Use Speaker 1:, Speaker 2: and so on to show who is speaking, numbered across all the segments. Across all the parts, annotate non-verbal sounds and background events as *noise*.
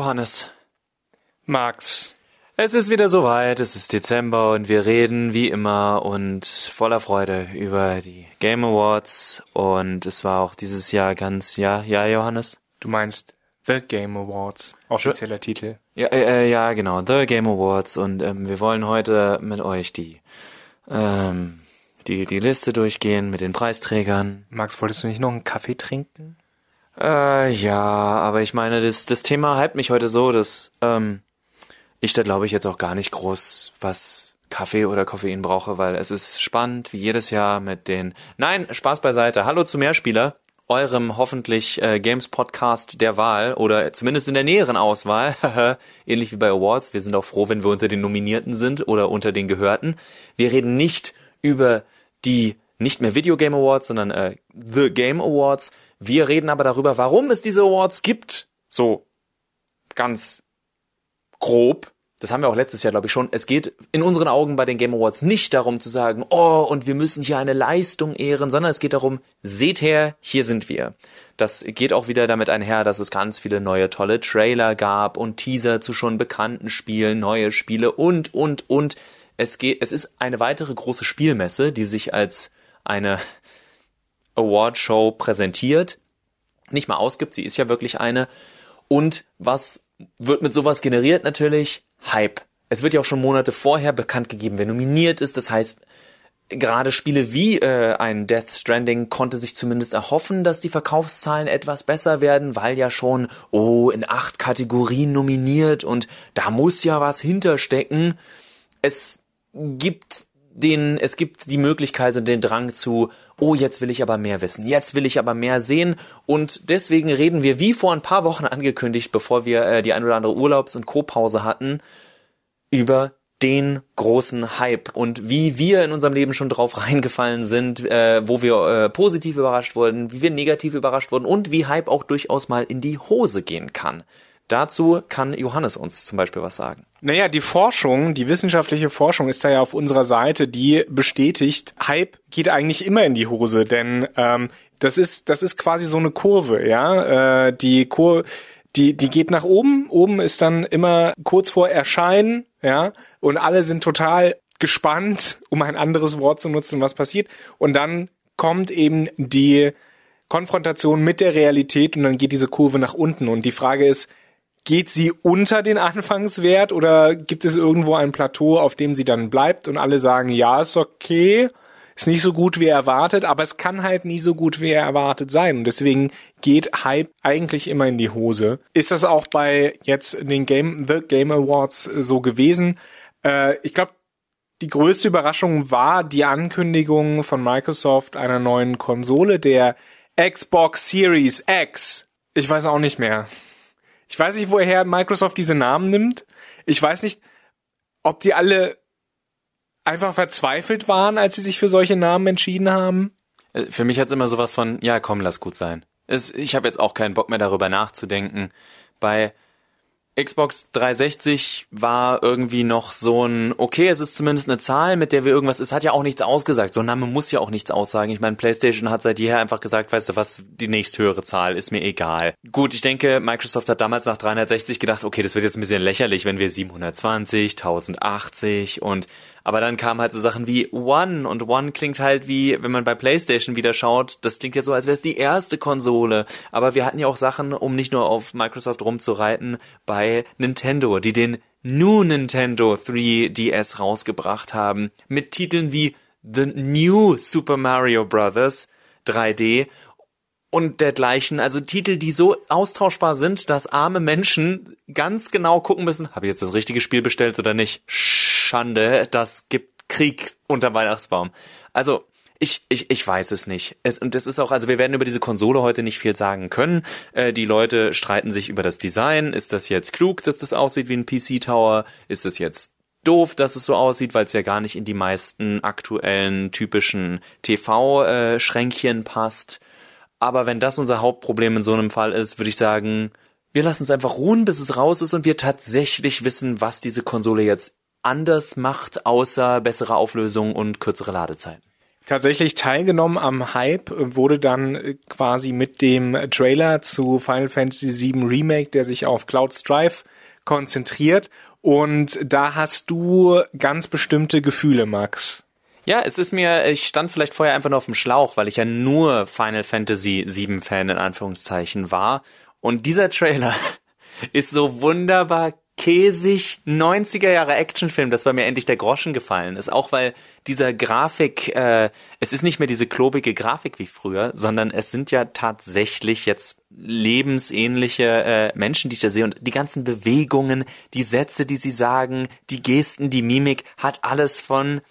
Speaker 1: Johannes.
Speaker 2: Max.
Speaker 1: Es ist wieder soweit, es ist Dezember und wir reden wie immer und voller Freude über die Game Awards und es war auch dieses Jahr ganz, ja, ja, Johannes?
Speaker 2: Du meinst The Game Awards, offizieller Titel.
Speaker 1: Ja, äh, ja, genau, The Game Awards und ähm, wir wollen heute mit euch die, ähm, die, die Liste durchgehen mit den Preisträgern.
Speaker 2: Max, wolltest du nicht noch einen Kaffee trinken?
Speaker 1: Äh, ja, aber ich meine, das, das Thema hypt mich heute so, dass ähm, ich da glaube ich jetzt auch gar nicht groß was Kaffee oder Koffein brauche, weil es ist spannend, wie jedes Jahr mit den... Nein, Spaß beiseite. Hallo zu Mehrspieler, eurem hoffentlich äh, Games-Podcast der Wahl oder zumindest in der näheren Auswahl. *laughs* Ähnlich wie bei Awards. Wir sind auch froh, wenn wir unter den Nominierten sind oder unter den Gehörten. Wir reden nicht über die nicht mehr Video Game Awards, sondern äh, The Game Awards. Wir reden aber darüber, warum es diese Awards gibt. So ganz grob. Das haben wir auch letztes Jahr, glaube ich, schon. Es geht in unseren Augen bei den Game Awards nicht darum zu sagen, oh, und wir müssen hier eine Leistung ehren, sondern es geht darum, seht her, hier sind wir. Das geht auch wieder damit einher, dass es ganz viele neue tolle Trailer gab und Teaser zu schon bekannten Spielen, neue Spiele und, und, und. Es geht, es ist eine weitere große Spielmesse, die sich als eine Awardshow präsentiert, nicht mal ausgibt, sie ist ja wirklich eine. Und was wird mit sowas generiert? Natürlich Hype. Es wird ja auch schon Monate vorher bekannt gegeben, wer nominiert ist. Das heißt, gerade Spiele wie äh, ein Death Stranding konnte sich zumindest erhoffen, dass die Verkaufszahlen etwas besser werden, weil ja schon, oh, in acht Kategorien nominiert und da muss ja was hinterstecken. Es gibt den, es gibt die Möglichkeit und den Drang zu, oh, jetzt will ich aber mehr wissen, jetzt will ich aber mehr sehen und deswegen reden wir, wie vor ein paar Wochen *laughs* angekündigt, bevor wir äh, die ein oder andere Urlaubs- und Co-Pause hatten, über den großen Hype und wie wir in unserem Leben schon drauf *laughs* reingefallen sind, äh, wo wir äh, positiv überrascht wurden, wie wir negativ überrascht wurden und wie Hype auch durchaus mal in die Hose gehen kann. Dazu kann Johannes uns zum Beispiel was sagen.
Speaker 2: Naja, die Forschung, die wissenschaftliche Forschung ist da ja auf unserer Seite, die bestätigt, Hype geht eigentlich immer in die Hose, denn ähm, das ist das ist quasi so eine Kurve, ja, äh, die Kur die die geht nach oben, oben ist dann immer kurz vor Erscheinen, ja, und alle sind total gespannt, um ein anderes Wort zu nutzen, was passiert, und dann kommt eben die Konfrontation mit der Realität und dann geht diese Kurve nach unten. Und die Frage ist, Geht sie unter den Anfangswert oder gibt es irgendwo ein Plateau, auf dem sie dann bleibt und alle sagen, ja, ist okay, ist nicht so gut wie erwartet, aber es kann halt nie so gut wie erwartet sein und deswegen geht Hype eigentlich immer in die Hose. Ist das auch bei jetzt den Game The Game Awards so gewesen? Äh, ich glaube, die größte Überraschung war die Ankündigung von Microsoft einer neuen Konsole, der Xbox Series X. Ich weiß auch nicht mehr. Ich weiß nicht, woher Microsoft diese Namen nimmt. Ich weiß nicht, ob die alle einfach verzweifelt waren, als sie sich für solche Namen entschieden haben.
Speaker 1: Äh, für mich hat's immer sowas von, ja, komm, lass gut sein. Es, ich habe jetzt auch keinen Bock mehr darüber nachzudenken. Bei Xbox 360 war irgendwie noch so ein, okay, es ist zumindest eine Zahl, mit der wir irgendwas, es hat ja auch nichts ausgesagt. So ein Name muss ja auch nichts aussagen. Ich meine, PlayStation hat seit jeher einfach gesagt, weißt du was, die nächsthöhere Zahl ist mir egal. Gut, ich denke, Microsoft hat damals nach 360 gedacht, okay, das wird jetzt ein bisschen lächerlich, wenn wir 720, 1080 und aber dann kamen halt so Sachen wie One und One klingt halt wie, wenn man bei PlayStation wieder schaut, das klingt ja so, als wäre es die erste Konsole. Aber wir hatten ja auch Sachen, um nicht nur auf Microsoft rumzureiten, bei Nintendo, die den New Nintendo 3DS rausgebracht haben. Mit Titeln wie The New Super Mario Bros. 3D und dergleichen. Also Titel, die so austauschbar sind, dass arme Menschen ganz genau gucken müssen, habe ich jetzt das richtige Spiel bestellt oder nicht? Schande, das gibt Krieg unter Weihnachtsbaum. Also ich, ich, ich weiß es nicht. Es, und das ist auch, also wir werden über diese Konsole heute nicht viel sagen können. Äh, die Leute streiten sich über das Design. Ist das jetzt klug, dass das aussieht wie ein PC-Tower? Ist das jetzt doof, dass es so aussieht, weil es ja gar nicht in die meisten aktuellen typischen TV-Schränkchen passt. Aber wenn das unser Hauptproblem in so einem Fall ist, würde ich sagen, wir lassen es einfach ruhen, bis es raus ist und wir tatsächlich wissen, was diese Konsole jetzt anders macht, außer bessere Auflösung und kürzere Ladezeiten.
Speaker 2: Tatsächlich teilgenommen am Hype wurde dann quasi mit dem Trailer zu Final Fantasy VII Remake, der sich auf Cloud Strife konzentriert. Und da hast du ganz bestimmte Gefühle, Max.
Speaker 1: Ja, es ist mir, ich stand vielleicht vorher einfach nur auf dem Schlauch, weil ich ja nur Final Fantasy VII Fan in Anführungszeichen war. Und dieser Trailer *laughs* ist so wunderbar käsig 90er Jahre Actionfilm, das war mir endlich der Groschen gefallen ist. Auch weil dieser Grafik, äh, es ist nicht mehr diese klobige Grafik wie früher, sondern es sind ja tatsächlich jetzt lebensähnliche äh, Menschen, die ich da sehe und die ganzen Bewegungen, die Sätze, die sie sagen, die Gesten, die Mimik, hat alles von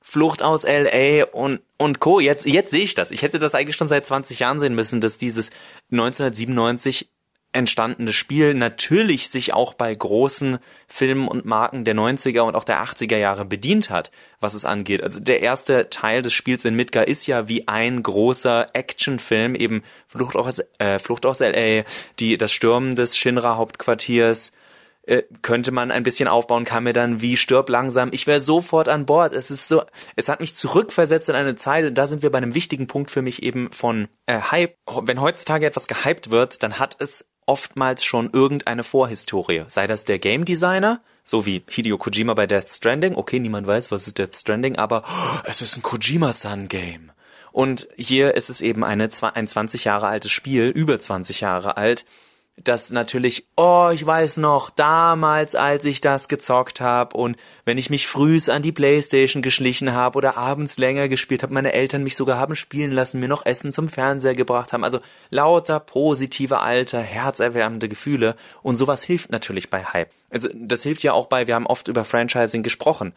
Speaker 1: Flucht aus LA und und Co. Jetzt jetzt sehe ich das. Ich hätte das eigentlich schon seit 20 Jahren sehen müssen, dass dieses 1997 entstandene Spiel natürlich sich auch bei großen Filmen und Marken der 90er und auch der 80er Jahre bedient hat, was es angeht. Also der erste Teil des Spiels in Midgar ist ja wie ein großer Actionfilm, eben Flucht aus, äh, Flucht aus LA, die, das Stürmen des Shinra-Hauptquartiers, äh, könnte man ein bisschen aufbauen, kam mir dann wie stirb langsam. Ich wäre sofort an Bord. Es ist so, es hat mich zurückversetzt in eine Zeit und da sind wir bei einem wichtigen Punkt für mich eben von äh, Hype. Wenn heutzutage etwas gehypt wird, dann hat es oftmals schon irgendeine Vorhistorie. Sei das der Game Designer, so wie Hideo Kojima bei Death Stranding. Okay, niemand weiß, was ist Death Stranding, aber oh, *gasps* es ist ein Kojima-San-Game. Und hier ist es eben eine, ein 20 Jahre altes Spiel, über 20 Jahre alt, das natürlich, oh, ich weiß noch, damals, als ich das gezockt habe und wenn ich mich frühs an die Playstation geschlichen habe oder abends länger gespielt habe, meine Eltern mich sogar haben spielen lassen, mir noch Essen zum Fernseher gebracht haben. Also lauter positive, alter, herzerwärmende Gefühle und sowas hilft natürlich bei Hype. Also das hilft ja auch bei, wir haben oft über Franchising gesprochen.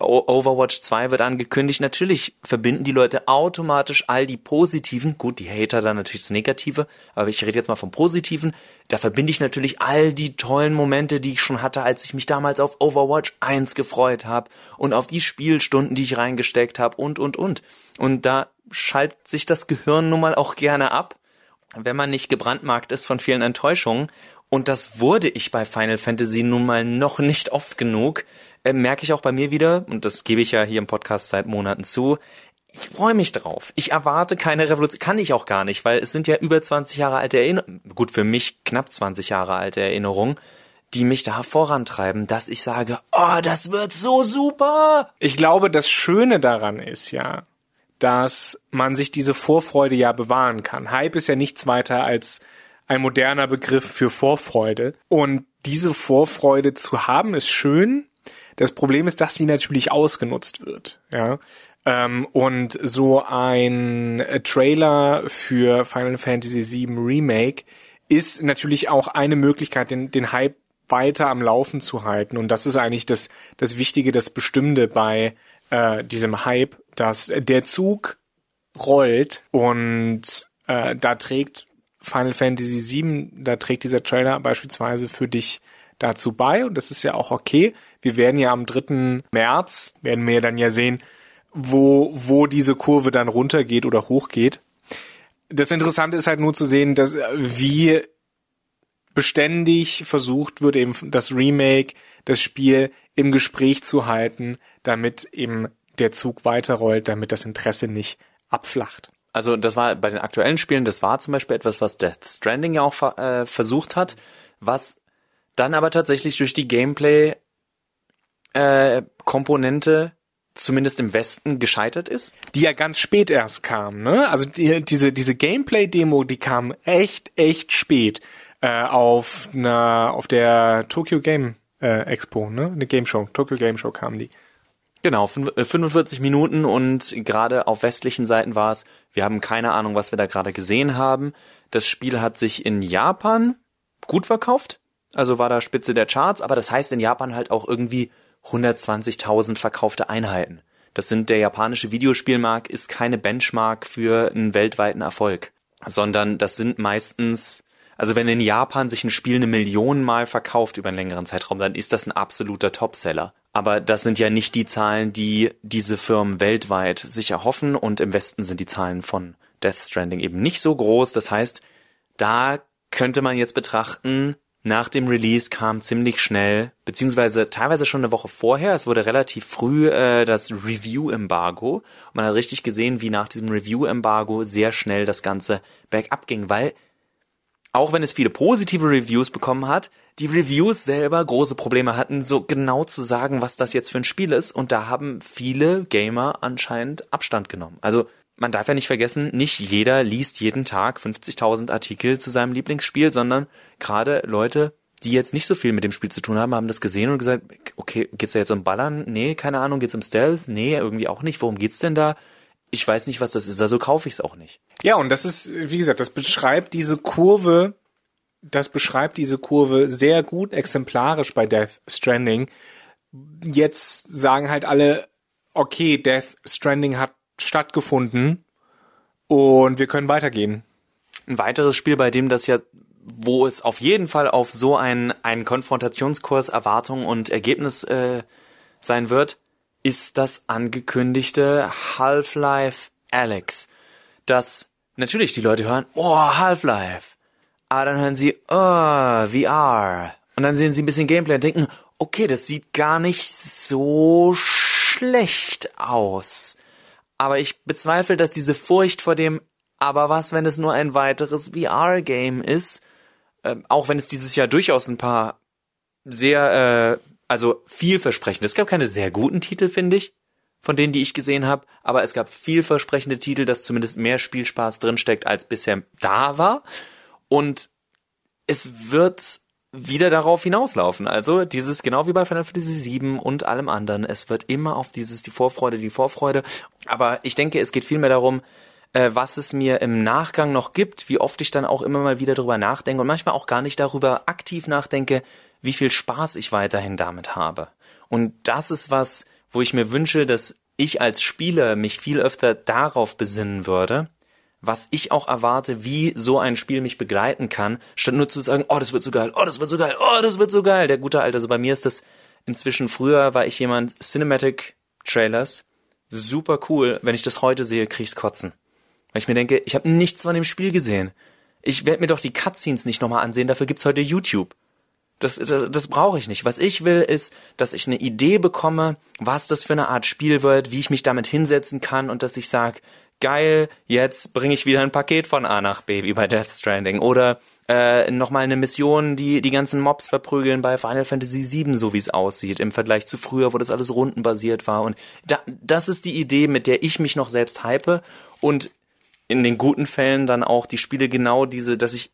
Speaker 1: Overwatch 2 wird angekündigt. Natürlich verbinden die Leute automatisch all die positiven, gut, die Hater dann natürlich das Negative, aber ich rede jetzt mal vom Positiven. Da verbinde ich natürlich all die tollen Momente, die ich schon hatte, als ich mich damals auf Overwatch 1 gefreut habe und auf die Spielstunden, die ich reingesteckt habe und, und, und. Und da schaltet sich das Gehirn nun mal auch gerne ab, wenn man nicht gebrandmarkt ist von vielen Enttäuschungen. Und das wurde ich bei Final Fantasy nun mal noch nicht oft genug äh, merke ich auch bei mir wieder, und das gebe ich ja hier im Podcast seit Monaten zu, ich freue mich drauf. Ich erwarte keine Revolution, kann ich auch gar nicht, weil es sind ja über 20 Jahre alte Erinnerungen, gut für mich knapp 20 Jahre alte Erinnerungen, die mich da vorantreiben, dass ich sage, oh, das wird so super.
Speaker 2: Ich glaube, das Schöne daran ist ja, dass man sich diese Vorfreude ja bewahren kann. Hype ist ja nichts weiter als ein moderner Begriff für Vorfreude. Und diese Vorfreude zu haben, ist schön, das Problem ist, dass sie natürlich ausgenutzt wird. Ja. Ähm, und so ein äh, Trailer für Final Fantasy VII Remake ist natürlich auch eine Möglichkeit, den, den Hype weiter am Laufen zu halten. Und das ist eigentlich das, das Wichtige, das Bestimmte bei äh, diesem Hype, dass der Zug rollt und äh, da trägt Final Fantasy VII, da trägt dieser Trailer beispielsweise für dich dazu bei und das ist ja auch okay. Wir werden ja am 3. März, werden wir dann ja sehen, wo, wo diese Kurve dann runtergeht oder hochgeht. Das Interessante ist halt nur zu sehen, dass wie beständig versucht wird, eben das Remake, das Spiel im Gespräch zu halten, damit eben der Zug weiterrollt, damit das Interesse nicht abflacht.
Speaker 1: Also das war bei den aktuellen Spielen, das war zum Beispiel etwas, was Death Stranding ja auch äh, versucht hat, was dann aber tatsächlich durch die Gameplay äh, zumindest im Westen gescheitert ist?
Speaker 2: Die ja ganz spät erst kam, ne? Also die, diese diese Gameplay-Demo, die kam echt echt spät äh, auf einer auf der Tokyo Game äh, Expo, ne? Eine Game Show, Tokyo Game Show kam die.
Speaker 1: Genau, 45 äh, Minuten und gerade auf westlichen Seiten war es, wir haben keine Ahnung, was wir da gerade gesehen haben. Das Spiel hat sich in Japan gut verkauft, also war da Spitze der Charts, aber das heißt in Japan halt auch irgendwie 120.000 verkaufte Einheiten. Das sind der japanische Videospielmarkt ist keine Benchmark für einen weltweiten Erfolg, sondern das sind meistens also wenn in Japan sich ein Spiel eine Million Mal verkauft über einen längeren Zeitraum, dann ist das ein absoluter Topseller. Aber das sind ja nicht die Zahlen, die diese Firmen weltweit sich erhoffen und im Westen sind die Zahlen von Death Stranding eben nicht so groß. Das heißt, da könnte man jetzt betrachten, nach dem Release kam ziemlich schnell, beziehungsweise teilweise schon eine Woche vorher, es wurde relativ früh äh, das Review-Embargo. Man hat richtig gesehen, wie nach diesem Review-Embargo sehr schnell das Ganze bergab ging, weil auch wenn es viele positive Reviews bekommen hat, die Reviews selber große Probleme hatten, so genau zu sagen, was das jetzt für ein Spiel ist. Und da haben viele Gamer anscheinend Abstand genommen. Also man darf ja nicht vergessen, nicht jeder liest jeden Tag 50.000 Artikel zu seinem Lieblingsspiel, sondern gerade Leute, die jetzt nicht so viel mit dem Spiel zu tun haben, haben das gesehen und gesagt, okay, geht's da jetzt um Ballern? Nee, keine Ahnung, geht's um Stealth? Nee, irgendwie auch nicht. Worum geht's denn da? Ich weiß nicht, was das ist, also kaufe ich's auch nicht.
Speaker 2: Ja, und das ist, wie gesagt, das beschreibt diese Kurve, das beschreibt diese Kurve sehr gut exemplarisch bei Death Stranding. Jetzt sagen halt alle, okay, Death Stranding hat stattgefunden und wir können weitergehen.
Speaker 1: Ein weiteres Spiel, bei dem das ja, wo es auf jeden Fall auf so einen, einen Konfrontationskurs Erwartung und Ergebnis äh, sein wird, ist das angekündigte Half-Life Alex. Das natürlich die Leute hören, oh, Half-Life. Aber dann hören sie, oh, VR. Und dann sehen sie ein bisschen Gameplay und denken, okay, das sieht gar nicht so schlecht aus. Aber ich bezweifle, dass diese Furcht vor dem, aber was, wenn es nur ein weiteres VR-Game ist, äh, auch wenn es dieses Jahr durchaus ein paar sehr, äh, also vielversprechende, es gab keine sehr guten Titel, finde ich, von denen, die ich gesehen habe, aber es gab vielversprechende Titel, dass zumindest mehr Spielspaß drinsteckt, als bisher da war. Und es wird wieder darauf hinauslaufen. Also dieses, genau wie bei Final Fantasy VII und allem anderen, es wird immer auf dieses, die Vorfreude, die Vorfreude. Aber ich denke, es geht vielmehr darum, äh, was es mir im Nachgang noch gibt, wie oft ich dann auch immer mal wieder darüber nachdenke und manchmal auch gar nicht darüber aktiv nachdenke, wie viel Spaß ich weiterhin damit habe. Und das ist was, wo ich mir wünsche, dass ich als Spieler mich viel öfter darauf besinnen würde, was ich auch erwarte, wie so ein Spiel mich begleiten kann, statt nur zu sagen, oh, das wird so geil, oh, das wird so geil, oh, das wird so geil. Der gute Alte, also bei mir ist das inzwischen früher war ich jemand Cinematic Trailers, super cool. Wenn ich das heute sehe, krieg ich's kotzen. Weil ich mir denke, ich habe nichts von dem Spiel gesehen. Ich werde mir doch die Cutscenes nicht nochmal ansehen, dafür gibt's heute YouTube. Das, das, das brauche ich nicht. Was ich will, ist, dass ich eine Idee bekomme, was das für eine Art Spiel wird, wie ich mich damit hinsetzen kann und dass ich sage, geil, jetzt bringe ich wieder ein Paket von A nach B wie bei Death Stranding. Oder äh, nochmal eine Mission, die die ganzen Mobs verprügeln bei Final Fantasy VII, so wie es aussieht, im Vergleich zu früher, wo das alles rundenbasiert war. Und da, das ist die Idee, mit der ich mich noch selbst hype und in den guten Fällen dann auch die Spiele genau diese, dass ich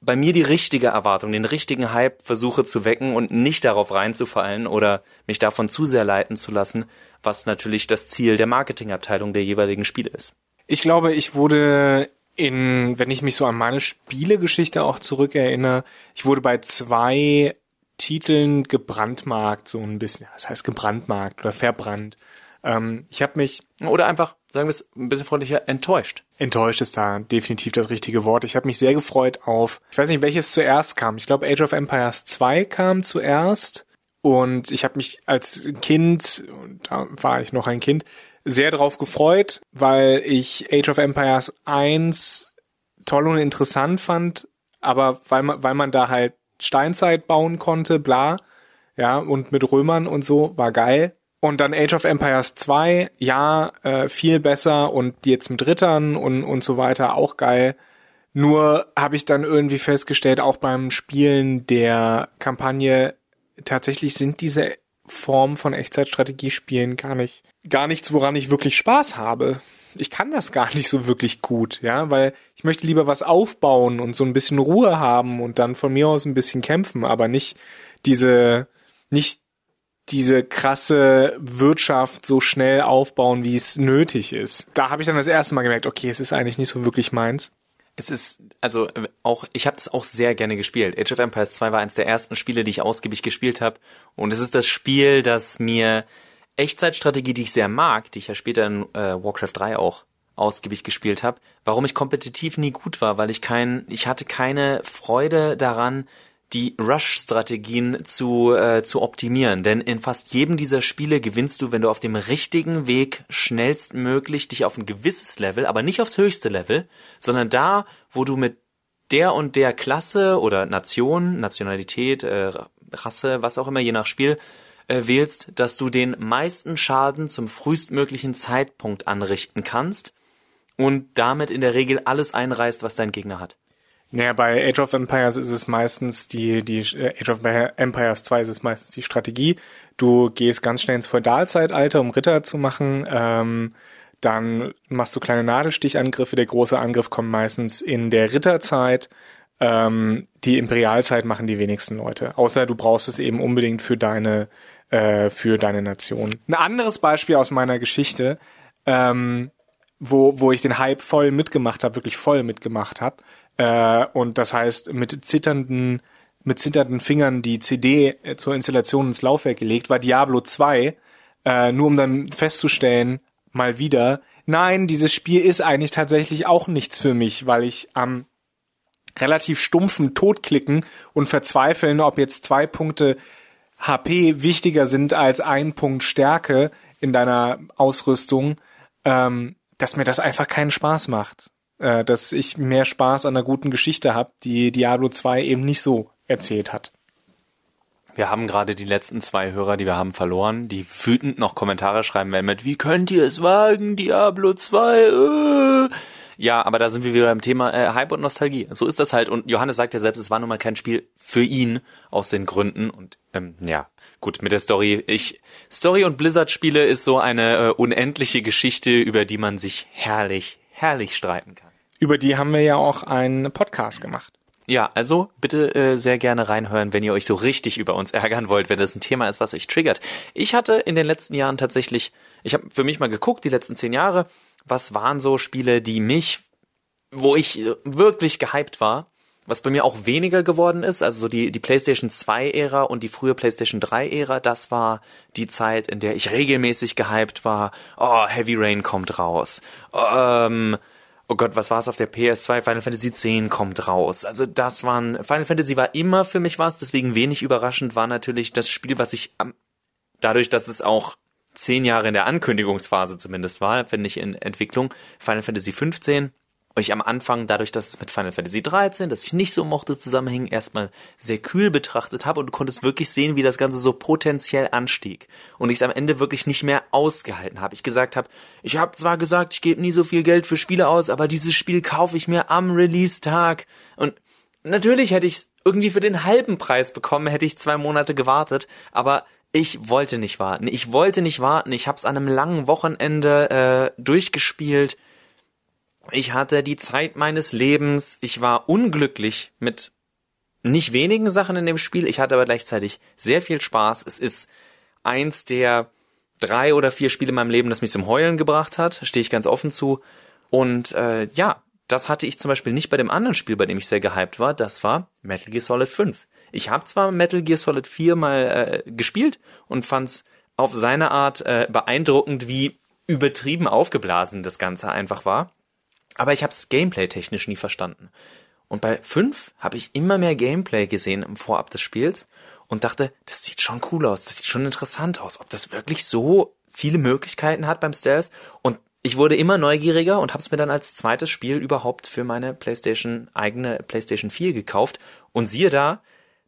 Speaker 1: bei mir die richtige Erwartung, den richtigen Hype versuche zu wecken und nicht darauf reinzufallen oder mich davon zu sehr leiten zu lassen, was natürlich das Ziel der Marketingabteilung der jeweiligen Spiele ist.
Speaker 2: Ich glaube, ich wurde in, wenn ich mich so an meine Spielegeschichte auch zurückerinnere, ich wurde bei zwei Titeln gebrandmarkt, so ein bisschen. Das heißt gebrandmarkt oder verbrannt. Ähm, ich habe mich
Speaker 1: oder einfach, sagen wir es ein bisschen freundlicher, enttäuscht.
Speaker 2: Enttäuscht ist da definitiv das richtige Wort. Ich habe mich sehr gefreut auf, ich weiß nicht, welches zuerst kam. Ich glaube, Age of Empires 2 kam zuerst. Und ich habe mich als Kind, da war ich noch ein Kind, sehr drauf gefreut, weil ich Age of Empires 1 toll und interessant fand, aber weil man, weil man da halt Steinzeit bauen konnte, bla, ja, und mit Römern und so, war geil. Und dann Age of Empires 2, ja, äh, viel besser und jetzt mit Rittern und, und so weiter, auch geil. Nur habe ich dann irgendwie festgestellt, auch beim Spielen der Kampagne, tatsächlich sind diese Formen von Echtzeitstrategiespielen gar nicht, gar nichts, woran ich wirklich Spaß habe. Ich kann das gar nicht so wirklich gut, ja, weil ich möchte lieber was aufbauen und so ein bisschen Ruhe haben und dann von mir aus ein bisschen kämpfen, aber nicht diese, nicht diese krasse Wirtschaft so schnell aufbauen, wie es nötig ist. Da habe ich dann das erste Mal gemerkt, okay, es ist eigentlich nicht so wirklich meins.
Speaker 1: Es ist, also auch, ich habe das auch sehr gerne gespielt. Age of Empires 2 war eines der ersten Spiele, die ich ausgiebig gespielt habe. Und es ist das Spiel, das mir Echtzeitstrategie, die ich sehr mag, die ich ja später in äh, Warcraft 3 auch ausgiebig gespielt habe, warum ich kompetitiv nie gut war, weil ich kein, ich hatte keine Freude daran, die Rush-Strategien zu, äh, zu optimieren. Denn in fast jedem dieser Spiele gewinnst du, wenn du auf dem richtigen Weg schnellstmöglich dich auf ein gewisses Level, aber nicht aufs höchste Level, sondern da, wo du mit der und der Klasse oder Nation, Nationalität, äh, Rasse, was auch immer, je nach Spiel, äh, wählst, dass du den meisten Schaden zum frühestmöglichen Zeitpunkt anrichten kannst und damit in der Regel alles einreißt, was dein Gegner hat.
Speaker 2: Naja, bei Age of Empires ist es meistens die, die äh, Age of Empires 2 ist es meistens die Strategie. Du gehst ganz schnell ins Feudalzeitalter, um Ritter zu machen. Ähm, dann machst du kleine Nadelstichangriffe. Der große Angriff kommt meistens in der Ritterzeit. Ähm, die Imperialzeit machen die wenigsten Leute. Außer du brauchst es eben unbedingt für deine, äh, für deine Nation. Ein anderes Beispiel aus meiner Geschichte, ähm, wo, wo ich den Hype voll mitgemacht habe, wirklich voll mitgemacht habe. Äh, und das heißt, mit zitternden, mit zitternden Fingern die CD äh, zur Installation ins Laufwerk gelegt, war Diablo 2, äh, nur um dann festzustellen, mal wieder, nein, dieses Spiel ist eigentlich tatsächlich auch nichts für mich, weil ich am relativ stumpfen Todklicken und verzweifeln, ob jetzt zwei Punkte HP wichtiger sind als ein Punkt Stärke in deiner Ausrüstung, ähm, dass mir das einfach keinen Spaß macht. Äh, dass ich mehr Spaß an einer guten Geschichte habe, die Diablo 2 eben nicht so erzählt hat.
Speaker 1: Wir haben gerade die letzten zwei Hörer, die wir haben, verloren, die wütend noch Kommentare schreiben werden mit, wie könnt ihr es wagen, Diablo 2? Äh. Ja, aber da sind wir wieder beim Thema äh, Hype und Nostalgie. So ist das halt. Und Johannes sagt ja selbst, es war nun mal kein Spiel für ihn aus den Gründen. Und ähm, ja, gut, mit der Story. Ich Story und Blizzard-Spiele ist so eine äh, unendliche Geschichte, über die man sich herrlich, herrlich streiten kann.
Speaker 2: Über die haben wir ja auch einen Podcast gemacht.
Speaker 1: Ja, also bitte äh, sehr gerne reinhören, wenn ihr euch so richtig über uns ärgern wollt, wenn das ein Thema ist, was euch triggert. Ich hatte in den letzten Jahren tatsächlich, ich habe für mich mal geguckt, die letzten zehn Jahre, was waren so Spiele, die mich, wo ich wirklich gehypt war, was bei mir auch weniger geworden ist, also so die, die PlayStation 2 Ära und die frühe PlayStation 3 Ära, das war die Zeit, in der ich regelmäßig gehypt war, oh, Heavy Rain kommt raus, ähm, oh Gott, was war es auf der PS2? Final Fantasy X kommt raus. Also das waren, Final Fantasy war immer für mich was, deswegen wenig überraschend war natürlich das Spiel, was ich dadurch, dass es auch zehn Jahre in der Ankündigungsphase zumindest war, wenn nicht in Entwicklung, Final Fantasy 15 ich am Anfang, dadurch, dass es mit Final Fantasy 13, das ich nicht so mochte, zusammenhing, erstmal sehr kühl betrachtet habe und du konntest wirklich sehen, wie das Ganze so potenziell anstieg. Und ich es am Ende wirklich nicht mehr ausgehalten habe. Ich gesagt habe, ich habe zwar gesagt, ich gebe nie so viel Geld für Spiele aus, aber dieses Spiel kaufe ich mir am Release-Tag. Und natürlich hätte ich irgendwie für den halben Preis bekommen, hätte ich zwei Monate gewartet, aber ich wollte nicht warten. Ich wollte nicht warten. Ich habe es an einem langen Wochenende äh, durchgespielt ich hatte die Zeit meines Lebens. Ich war unglücklich mit nicht wenigen Sachen in dem Spiel. Ich hatte aber gleichzeitig sehr viel Spaß. Es ist eins der drei oder vier Spiele in meinem Leben, das mich zum Heulen gebracht hat. Stehe ich ganz offen zu. Und äh, ja, das hatte ich zum Beispiel nicht bei dem anderen Spiel, bei dem ich sehr gehypt war. Das war Metal Gear Solid 5. Ich habe zwar Metal Gear Solid 4 mal äh, gespielt und fand's auf seine Art äh, beeindruckend, wie übertrieben aufgeblasen das Ganze einfach war. Aber ich habe es gameplay-technisch nie verstanden. Und bei 5 habe ich immer mehr Gameplay gesehen im Vorab des Spiels und dachte, das sieht schon cool aus, das sieht schon interessant aus, ob das wirklich so viele Möglichkeiten hat beim Stealth. Und ich wurde immer neugieriger und habe es mir dann als zweites Spiel überhaupt für meine PlayStation eigene PlayStation 4 gekauft. Und siehe da,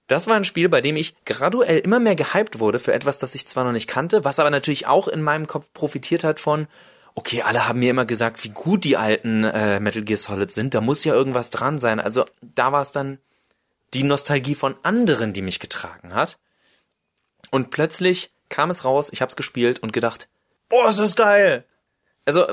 Speaker 1: das war ein Spiel, bei dem ich graduell immer mehr gehypt wurde für etwas, das ich zwar noch nicht kannte, was aber natürlich auch in meinem Kopf profitiert hat von, okay, alle haben mir immer gesagt, wie gut die alten äh, Metal Gear Solid sind, da muss ja irgendwas dran sein. Also da war es dann die Nostalgie von anderen, die mich getragen hat. Und plötzlich kam es raus, ich hab's gespielt und gedacht, boah, ist das geil! Also,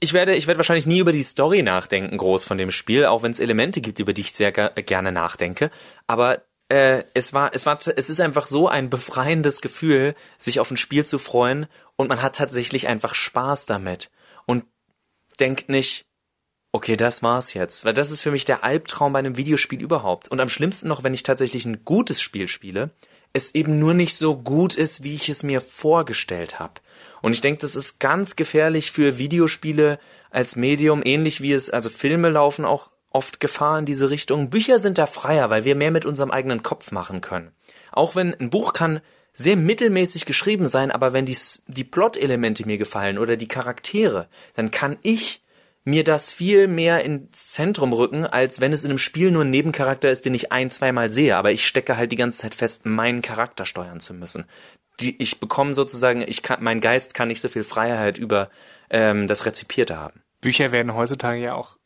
Speaker 1: ich werde, ich werde wahrscheinlich nie über die Story nachdenken, groß von dem Spiel, auch wenn es Elemente gibt, über die ich sehr gerne nachdenke. Aber äh, es war, es war, es ist einfach so ein befreiendes Gefühl, sich auf ein Spiel zu freuen und man hat tatsächlich einfach Spaß damit und denkt nicht, okay, das war's jetzt, weil das ist für mich der Albtraum bei einem Videospiel überhaupt. Und am schlimmsten noch, wenn ich tatsächlich ein gutes Spiel spiele, es eben nur nicht so gut ist, wie ich es mir vorgestellt habe. Und ich denke, das ist ganz gefährlich für Videospiele als Medium, ähnlich wie es, also Filme laufen auch oft Gefahr in diese Richtung. Bücher sind da freier, weil wir mehr mit unserem eigenen Kopf machen können. Auch wenn ein Buch kann sehr mittelmäßig geschrieben sein, aber wenn die, die Plot-Elemente mir gefallen oder die Charaktere, dann kann ich mir das viel mehr ins Zentrum rücken, als wenn es in einem Spiel nur ein Nebencharakter ist, den ich ein, zweimal sehe. Aber ich stecke halt die ganze Zeit fest, meinen Charakter steuern zu müssen. Die, ich bekomme sozusagen, ich kann, mein Geist kann nicht so viel Freiheit über ähm, das Rezipierte haben.
Speaker 2: Bücher werden heutzutage ja auch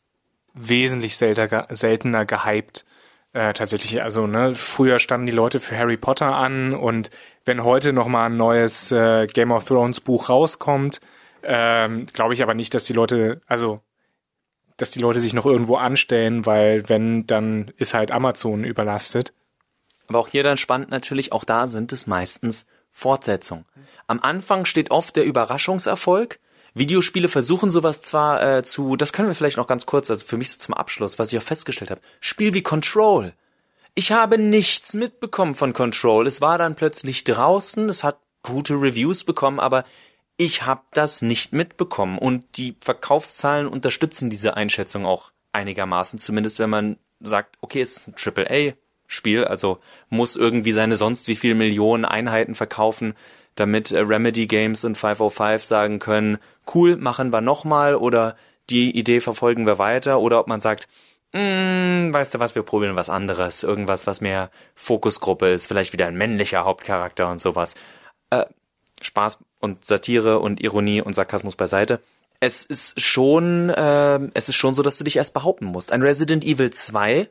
Speaker 2: wesentlich seltener, gehypt. Äh, tatsächlich, also ne, früher standen die Leute für Harry Potter an und wenn heute noch mal ein neues äh, Game of Thrones Buch rauskommt, ähm, glaube ich aber nicht, dass die Leute, also dass die Leute sich noch irgendwo anstellen, weil wenn, dann ist halt Amazon überlastet.
Speaker 1: Aber auch hier dann spannend natürlich, auch da sind es meistens Fortsetzungen. Am Anfang steht oft der Überraschungserfolg. Videospiele versuchen sowas zwar äh, zu, das können wir vielleicht noch ganz kurz, also für mich so zum Abschluss, was ich auch festgestellt habe. Spiel wie Control. Ich habe nichts mitbekommen von Control. Es war dann plötzlich draußen, es hat gute Reviews bekommen, aber ich habe das nicht mitbekommen und die Verkaufszahlen unterstützen diese Einschätzung auch einigermaßen, zumindest wenn man sagt, okay, es ist ein Triple A Spiel, also muss irgendwie seine sonst wie viel Millionen Einheiten verkaufen, damit äh, Remedy Games und 505 sagen können, cool, machen wir nochmal oder die Idee verfolgen wir weiter oder ob man sagt, mm, weißt du was, wir probieren was anderes, irgendwas, was mehr Fokusgruppe ist, vielleicht wieder ein männlicher Hauptcharakter und sowas. Äh, Spaß und Satire und Ironie und Sarkasmus beiseite. Es ist schon, äh, es ist schon so, dass du dich erst behaupten musst. Ein Resident Evil 2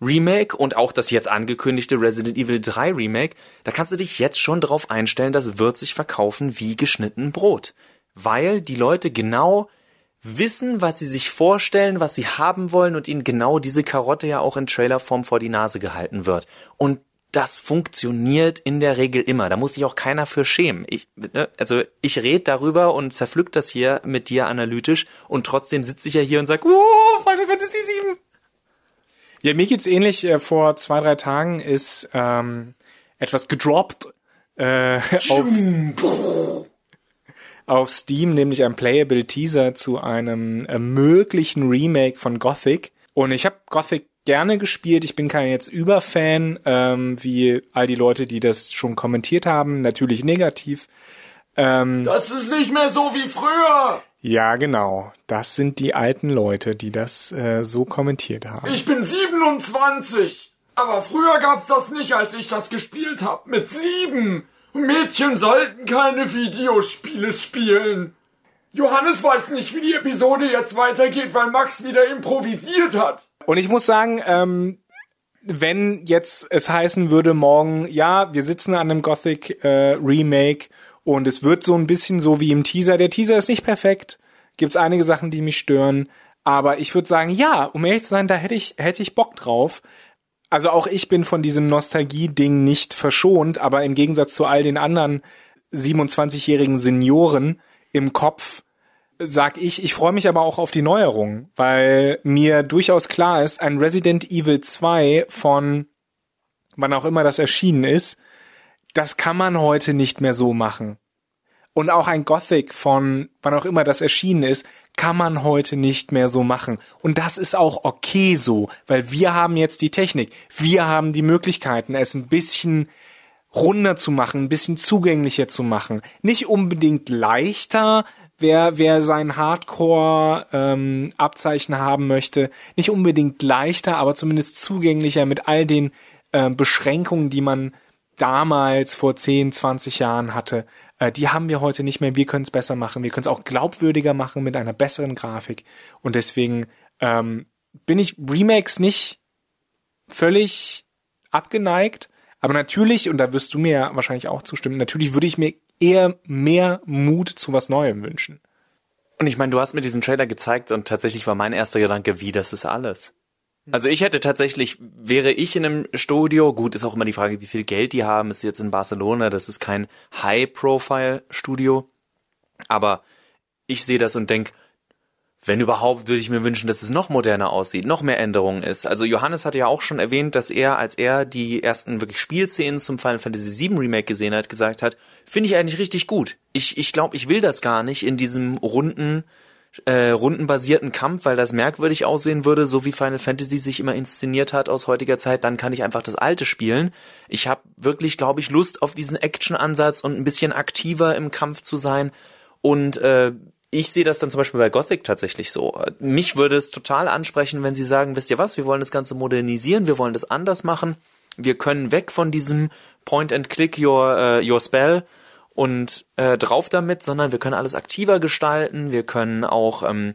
Speaker 1: Remake und auch das jetzt angekündigte Resident Evil 3 Remake, da kannst du dich jetzt schon drauf einstellen, das wird sich verkaufen wie geschnitten Brot. Weil die Leute genau wissen, was sie sich vorstellen, was sie haben wollen und ihnen genau diese Karotte ja auch in Trailerform vor die Nase gehalten wird. Und das funktioniert in der Regel immer. Da muss sich auch keiner für schämen. Ich, ne, also ich rede darüber und zerpflück das hier mit dir analytisch und trotzdem sitze ich ja hier und sag, oh, Final Fantasy VII.
Speaker 2: Ja, mir geht's ähnlich. Äh, vor zwei, drei Tagen ist ähm, etwas gedroppt äh, *laughs* auf, auf Steam, nämlich ein Playable Teaser zu einem äh, möglichen Remake von Gothic. Und ich habe Gothic gerne gespielt. Ich bin kein jetzt Überfan, ähm, wie all die Leute, die das schon kommentiert haben. Natürlich negativ.
Speaker 3: Ähm, das ist nicht mehr so wie früher.
Speaker 2: Ja, genau. Das sind die alten Leute, die das äh, so kommentiert haben.
Speaker 3: Ich bin 27. Aber früher gab's das nicht, als ich das gespielt hab. Mit sieben. Mädchen sollten keine Videospiele spielen. Johannes weiß nicht, wie die Episode jetzt weitergeht, weil Max wieder improvisiert hat.
Speaker 2: Und ich muss sagen, ähm, wenn jetzt es heißen würde morgen, ja, wir sitzen an einem Gothic äh, Remake und es wird so ein bisschen so wie im Teaser. Der Teaser ist nicht perfekt, gibt's einige Sachen, die mich stören, aber ich würde sagen, ja, um ehrlich zu sein, da hätte ich hätte ich Bock drauf. Also auch ich bin von diesem Nostalgie-Ding nicht verschont, aber im Gegensatz zu all den anderen 27-jährigen Senioren im Kopf sag ich, ich freue mich aber auch auf die Neuerung, weil mir durchaus klar ist, ein Resident Evil 2 von wann auch immer das erschienen ist, das kann man heute nicht mehr so machen. Und auch ein Gothic von wann auch immer das erschienen ist, kann man heute nicht mehr so machen. Und das ist auch okay so, weil wir haben jetzt die Technik. Wir haben die Möglichkeiten, es ein bisschen runder zu machen, ein bisschen zugänglicher zu machen. Nicht unbedingt leichter, wer, wer sein Hardcore-Abzeichen ähm, haben möchte, nicht unbedingt leichter, aber zumindest zugänglicher mit all den äh, Beschränkungen, die man damals vor 10, 20 Jahren hatte. Äh, die haben wir heute nicht mehr. Wir können es besser machen. Wir können es auch glaubwürdiger machen mit einer besseren Grafik. Und deswegen ähm, bin ich Remakes nicht völlig abgeneigt. Aber natürlich, und da wirst du mir wahrscheinlich auch zustimmen, natürlich würde ich mir eher mehr Mut zu was Neuem wünschen.
Speaker 1: Und ich meine, du hast mir diesen Trailer gezeigt und tatsächlich war mein erster Gedanke, wie, das ist alles. Also ich hätte tatsächlich, wäre ich in einem Studio, gut, ist auch immer die Frage, wie viel Geld die haben, ist jetzt in Barcelona, das ist kein High-Profile-Studio, aber ich sehe das und denk, wenn überhaupt, würde ich mir wünschen, dass es noch moderner aussieht, noch mehr Änderungen ist. Also Johannes hatte ja auch schon erwähnt, dass er, als er die ersten wirklich Spielszenen zum Final Fantasy VII Remake gesehen hat, gesagt hat, finde ich eigentlich richtig gut. Ich, ich glaube, ich will das gar nicht in diesem runden, äh, rundenbasierten Kampf, weil das merkwürdig aussehen würde, so wie Final Fantasy sich immer inszeniert hat aus heutiger Zeit, dann kann ich einfach das alte spielen. Ich habe wirklich, glaube ich, Lust auf diesen Action-Ansatz und ein bisschen aktiver im Kampf zu sein. Und äh, ich sehe das dann zum Beispiel bei Gothic tatsächlich so. Mich würde es total ansprechen, wenn sie sagen, wisst ihr was, wir wollen das Ganze modernisieren, wir wollen das anders machen. Wir können weg von diesem Point and Click Your, uh, your Spell und äh, drauf damit, sondern wir können alles aktiver gestalten, wir können auch ähm,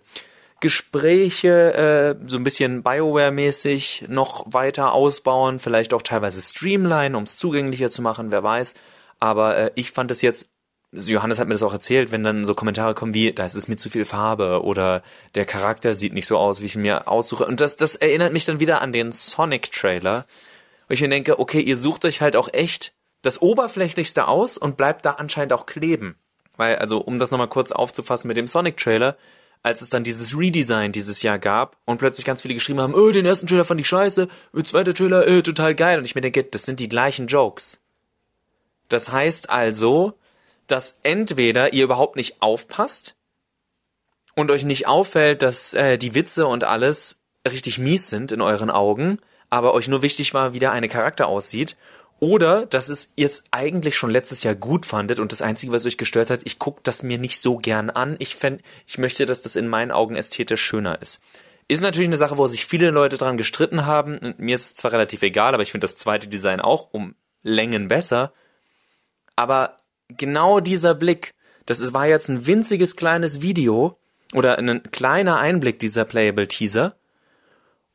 Speaker 1: Gespräche äh, so ein bisschen Bioware-mäßig noch weiter ausbauen, vielleicht auch teilweise streamline, um es zugänglicher zu machen, wer weiß. Aber äh, ich fand es jetzt Johannes hat mir das auch erzählt, wenn dann so Kommentare kommen wie, da ist es mir zu viel Farbe oder der Charakter sieht nicht so aus, wie ich mir aussuche. Und das, das erinnert mich dann wieder an den Sonic-Trailer, wo ich mir denke, okay, ihr sucht euch halt auch echt das Oberflächlichste aus und bleibt da anscheinend auch kleben. Weil, also, um das nochmal kurz aufzufassen mit dem Sonic-Trailer, als es dann dieses Redesign dieses Jahr gab und plötzlich ganz viele geschrieben haben, oh, den ersten Trailer fand ich scheiße, der zweite Trailer, äh, total geil. Und ich mir denke, das sind die gleichen Jokes. Das heißt also, dass entweder ihr überhaupt nicht aufpasst und euch nicht auffällt, dass äh, die Witze und alles richtig mies sind in euren Augen, aber euch nur wichtig war, wie der eine Charakter aussieht, oder dass es ihr es eigentlich schon letztes Jahr gut fandet und das Einzige, was euch gestört hat, ich guck das mir nicht so gern an. Ich fänd, ich möchte, dass das in meinen Augen ästhetisch schöner ist. Ist natürlich eine Sache, wo sich viele Leute dran gestritten haben. Mir ist es zwar relativ egal, aber ich finde das zweite Design auch um Längen besser. Aber genau dieser Blick, das war jetzt ein winziges kleines Video oder ein kleiner Einblick dieser Playable Teaser.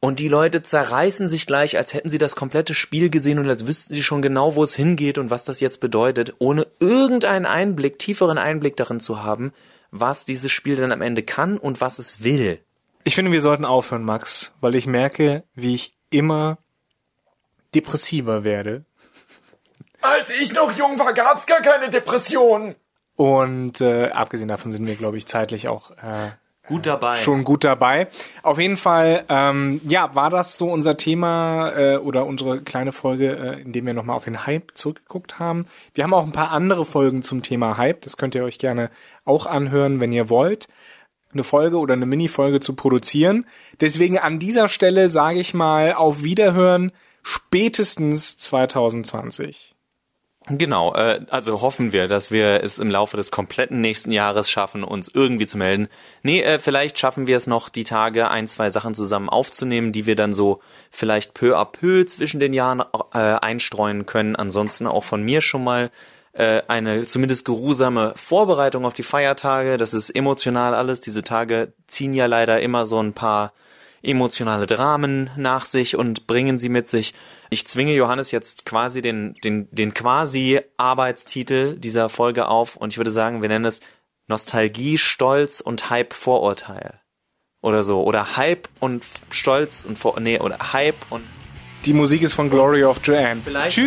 Speaker 1: Und die Leute zerreißen sich gleich, als hätten sie das komplette Spiel gesehen und als wüssten sie schon genau, wo es hingeht und was das jetzt bedeutet, ohne irgendeinen Einblick, tieferen Einblick darin zu haben, was dieses Spiel dann am Ende kann und was es will.
Speaker 2: Ich finde, wir sollten aufhören, Max, weil ich merke, wie ich immer depressiver werde,
Speaker 3: als ich noch jung war, gab's gar keine Depressionen.
Speaker 2: Und äh, abgesehen davon sind wir, glaube ich, zeitlich auch äh,
Speaker 1: gut dabei.
Speaker 2: Schon gut dabei. Auf jeden Fall, ähm, ja, war das so unser Thema äh, oder unsere kleine Folge, äh, in dem wir nochmal auf den Hype zurückgeguckt haben. Wir haben auch ein paar andere Folgen zum Thema Hype. Das könnt ihr euch gerne auch anhören, wenn ihr wollt eine Folge oder eine Mini-Folge zu produzieren. Deswegen an dieser Stelle sage ich mal auf Wiederhören spätestens 2020.
Speaker 1: Genau, äh, also hoffen wir, dass wir es im Laufe des kompletten nächsten Jahres schaffen, uns irgendwie zu melden. Nee, äh, vielleicht schaffen wir es noch, die Tage ein, zwei Sachen zusammen aufzunehmen, die wir dann so vielleicht peu à peu zwischen den Jahren äh, einstreuen können. Ansonsten auch von mir schon mal äh, eine zumindest geruhsame Vorbereitung auf die Feiertage. Das ist emotional alles. Diese Tage ziehen ja leider immer so ein paar emotionale Dramen nach sich und bringen sie mit sich. Ich zwinge Johannes jetzt quasi den, den, den quasi Arbeitstitel dieser Folge auf und ich würde sagen, wir nennen es Nostalgie, Stolz und Hype, Vorurteil. Oder so. Oder Hype und Stolz und Vor, nee, oder Hype und
Speaker 2: die Musik ist von Glory of Joanne.
Speaker 1: Vielleicht
Speaker 2: Tschüss!